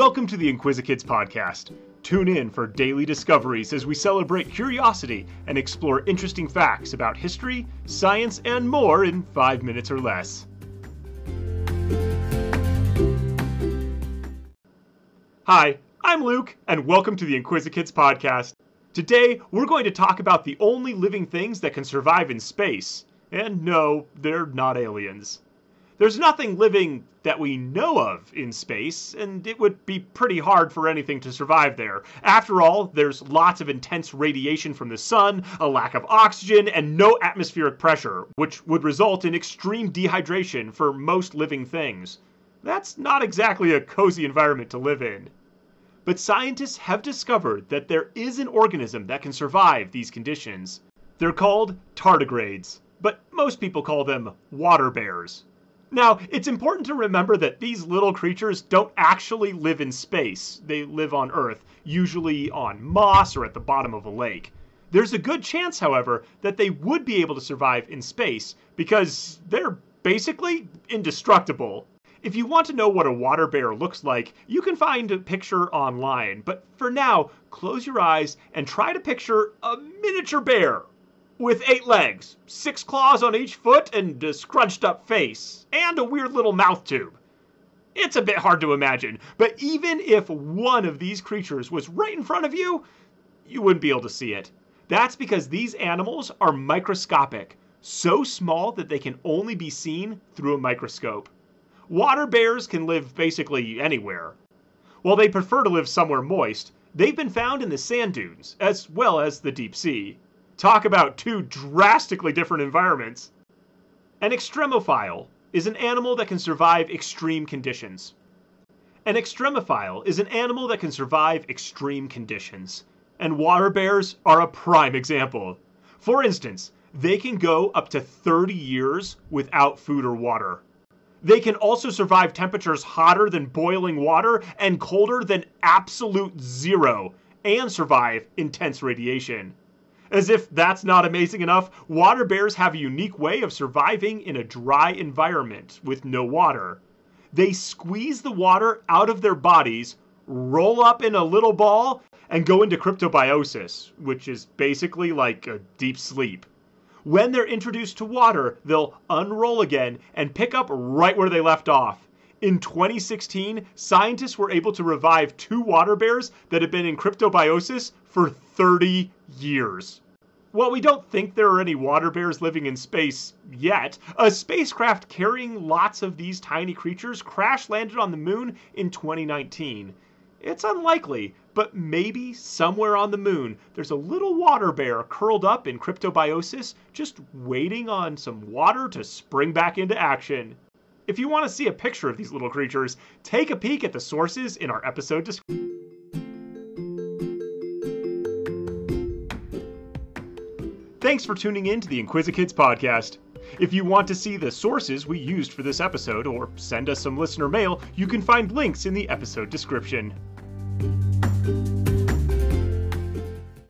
Welcome to the Inquisikids podcast. Tune in for daily discoveries as we celebrate curiosity and explore interesting facts about history, science, and more in five minutes or less. Hi, I'm Luke, and welcome to the Inquisikids podcast. Today, we're going to talk about the only living things that can survive in space. And no, they're not aliens. There's nothing living that we know of in space, and it would be pretty hard for anything to survive there. After all, there's lots of intense radiation from the sun, a lack of oxygen, and no atmospheric pressure, which would result in extreme dehydration for most living things. That's not exactly a cozy environment to live in. But scientists have discovered that there is an organism that can survive these conditions. They're called tardigrades, but most people call them water bears. Now, it's important to remember that these little creatures don't actually live in space. They live on Earth, usually on moss or at the bottom of a lake. There's a good chance, however, that they would be able to survive in space because they're basically indestructible. If you want to know what a water bear looks like, you can find a picture online. But for now, close your eyes and try to picture a miniature bear with eight legs, six claws on each foot, and a scrunched up face, and a weird little mouth tube. It's a bit hard to imagine, but even if one of these creatures was right in front of you, you wouldn't be able to see it. That's because these animals are microscopic, so small that they can only be seen through a microscope. Water bears can live basically anywhere. While they prefer to live somewhere moist, they've been found in the sand dunes, as well as the deep sea. Talk about two drastically different environments. An extremophile is an animal that can survive extreme conditions. An extremophile is an animal that can survive extreme conditions. And water bears are a prime example. For instance, they can go up to 30 years without food or water. They can also survive temperatures hotter than boiling water and colder than absolute zero, and survive intense radiation. As if that's not amazing enough, water bears have a unique way of surviving in a dry environment with no water. They squeeze the water out of their bodies, roll up in a little ball, and go into cryptobiosis, which is basically like a deep sleep. When they're introduced to water, they'll unroll again and pick up right where they left off. In 2016, scientists were able to revive two water bears that had been in cryptobiosis for 30 years. While we don't think there are any water bears living in space yet, a spacecraft carrying lots of these tiny creatures crash landed on the moon in 2019. It's unlikely, but maybe somewhere on the moon there's a little water bear curled up in cryptobiosis just waiting on some water to spring back into action. If you want to see a picture of these little creatures, take a peek at the sources in our episode description. Thanks for tuning in to the Inquisikids podcast. If you want to see the sources we used for this episode or send us some listener mail, you can find links in the episode description.